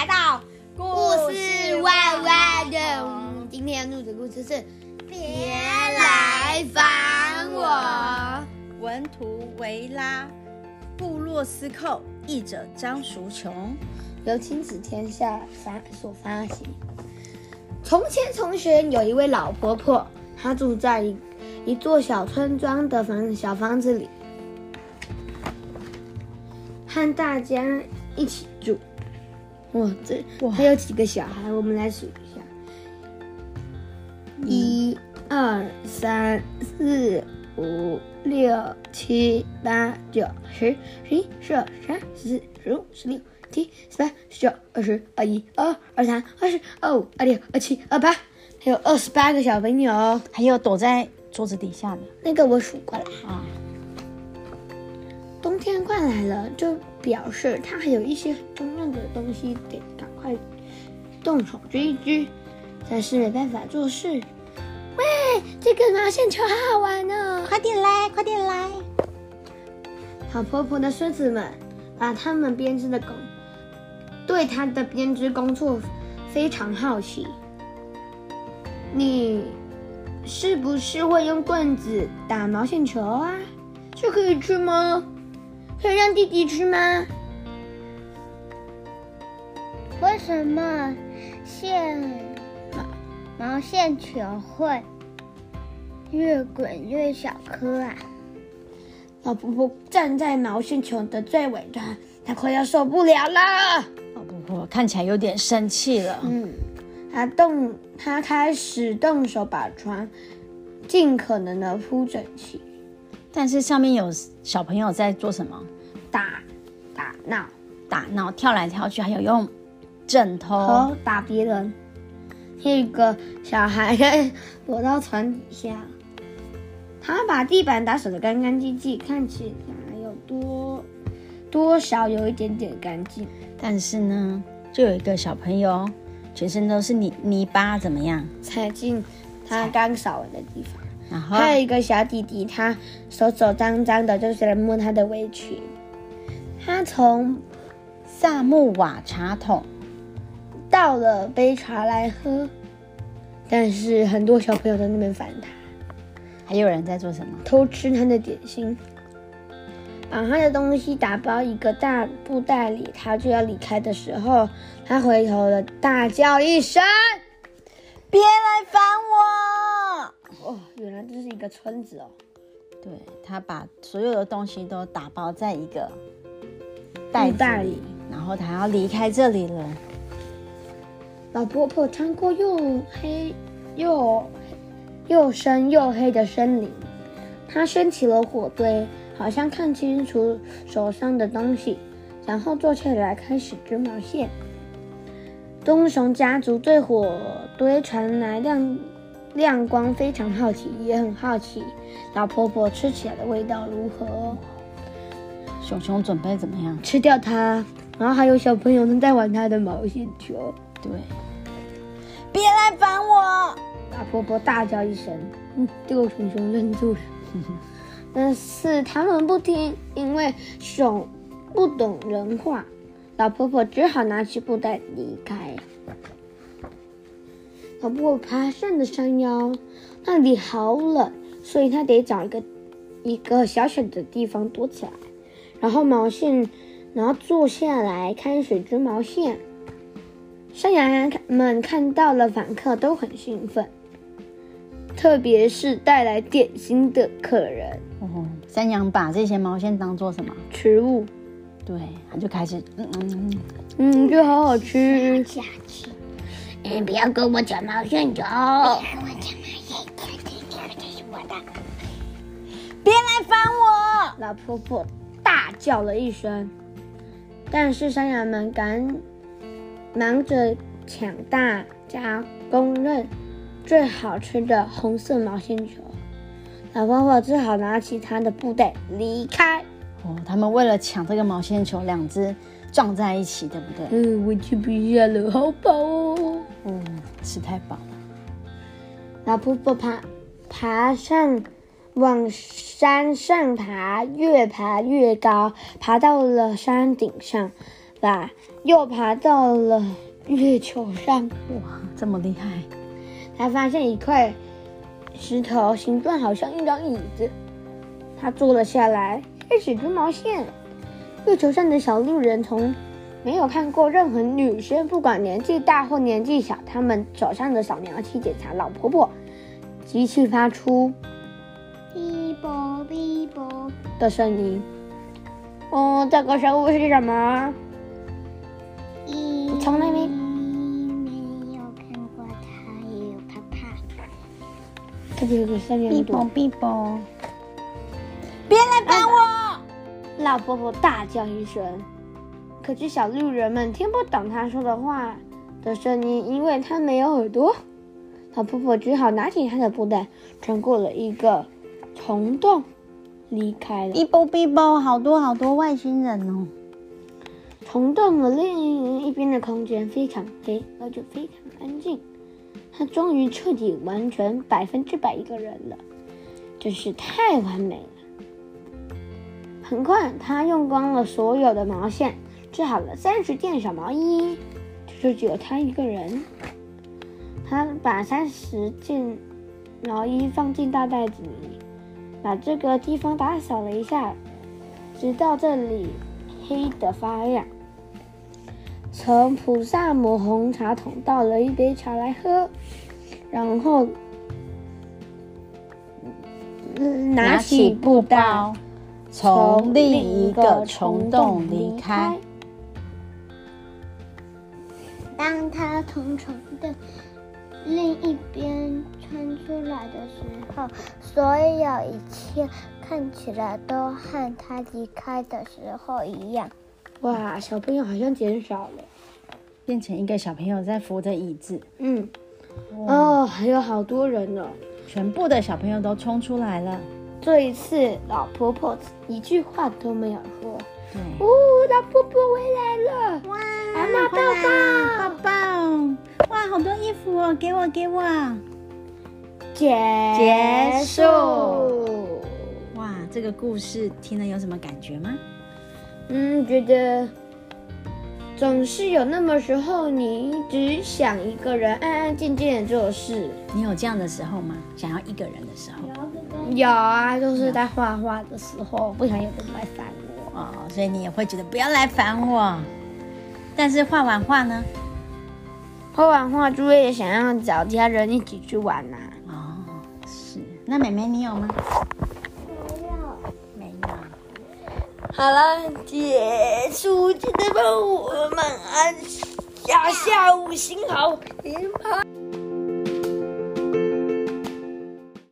来到故事歪歪的。今天要录的故事是《别来烦我》，文图维拉，部落斯寇，译者张淑琼，由亲子天下发所发行。从前从前有一位老婆婆，她住在一一座小村庄的房小房子里，和大家一起。哇，这哇还有几个小孩？我们来数一下：一、二、三、四、五、六、七、八、九、十、十一、十二、十三、十四、十五、十六。七、十八、十九、二十、二一、二二、二三、二四、二五、二六、二七、二八，还有二十八个小朋友，还有躲在桌子底下的那个我数过了啊。冬天快来了，就表示他还有一些重要的东西得赶快动手追一织，但是没办法做事。喂，这个毛线球好好玩呢，快点来，快点来！老婆婆的孙子们把他们编织的狗。对他的编织工作非常好奇。你是不是会用棍子打毛线球啊？这可以吃吗？可以让弟弟吃吗？为什么线毛毛线球会越滚越小颗啊？老婆婆站在毛线球的最尾端，她快要受不了了。我看起来有点生气了。嗯，她动，她开始动手把床尽可能的铺整齐。但是上面有小朋友在做什么？打打闹，打闹，跳来跳去，还有用枕头打别人。一个小孩 躲到床底下，他把地板打扫的干干净净，看起来有多多少有一点点干净。但是呢，就有一个小朋友，全身都是泥泥巴，怎么样？踩进他刚扫完的地方。然后还有一个小弟弟，他手手脏脏的，就是来摸他的围裙。他从萨木瓦茶桶倒了杯茶来喝，但是很多小朋友在那边烦他。还有人在做什么？偷吃他的点心。把他的东西打包一个大布袋里，他就要离开的时候，他回头了，大叫一声：“别来烦我！”哦，原来这是一个村子哦。对，他把所有的东西都打包在一个袋子里，然后他要离开这里了。老婆婆穿过又黑又又深又黑的森林，她升起了火堆。好像看清楚手上的东西，然后坐起来开始织毛线。棕熊家族对火堆传来亮亮光非常好奇，也很好奇老婆婆吃起来的味道如何。熊熊准备怎么样？吃掉它。然后还有小朋友正在玩他的毛线球。对，别来烦我！老婆婆大叫一声，嗯，这个熊熊愣住了。但是他们不听，因为熊不懂人话。老婆婆只好拿起布袋离开。老婆婆爬上了山腰，那里好冷，所以她得找一个一个小小的地方躲起来。然后毛线，然后坐下来开始织毛线。山羊们看到了访客，都很兴奋。特别是带来点心的客人哦，山羊把这些毛线当做什么？食物。对，他就开始嗯嗯嗯嗯，就好好吃。下去，你不要跟我讲毛线球。别跟我讲毛线球，这是我的。别来烦我！老婆婆大叫了一声，但是山羊们赶忙着抢大家公认。最好吃的红色毛线球，老婆婆只好拿起她的布袋离开。哦，他们为了抢这个毛线球，两只撞在一起，对不对？嗯，我吃不下了，好饱哦。嗯，吃太饱了。老婆婆爬爬上，往山上爬，越爬越高，爬到了山顶上，吧，又爬到了月球上。哇，这么厉害！他发现一块石头，形状好像一张椅子。他坐了下来，开始织毛线。月球上的小路人从没有看过任何女生，不管年纪大或年纪小，他们手上的扫描器检查老婆婆。机器发出“啵哔啵”的声音。哦，这个生物是什么？从来没没有看过它，也有怕怕。这里有个三元朵。哔啵哔啵！别来烦我！啊！老婆婆大叫一声。可是小绿人们听不懂她说的话的声音，因为她没有耳朵。老婆婆只好拿起她的布袋，穿过了一个虫洞，离开了。哔啵哔啵，好多好多外星人哦！虫洞的另一边的空间非常黑，而且非常安静。他终于彻底完全百分之百一个人了，真是太完美了。很快，他用光了所有的毛线。织好了三十件小毛衣，就只有他一个人。他把三十件毛衣放进大袋子里，把这个地方打扫了一下，直到这里黑得发亮。从普萨姆红茶桶倒了一杯茶来喝，然后拿起布袋，从另一个虫洞离开。当他从虫的另一边穿出来的时候，所有一切看起来都和他离开的时候一样。哇，小朋友好像减少了，变成一个小朋友在扶着椅子。嗯，哦，还有好多人呢，全部的小朋友都冲出来了。这一次，老婆婆一句话都没有说。对，哦，老婆婆回来了！哇，阿妈抱抱，抱抱！哇，好多衣服哦，给我，给我！结结束。哇，这个故事听了有什么感觉吗？嗯，觉得总是有那么时候，你只想一个人安安静静的做事。你有这样的时候吗？想要一个人的时候？有啊，就是在画画的时候，不想有人来烦我。哦，所以你也会觉得不要来烦我。但是画完画呢？画完画就会想要找家人一起去玩呐、啊。那妹妹你有吗？没有，没有。好了，结束，记得帮我们按下下五星好评吧。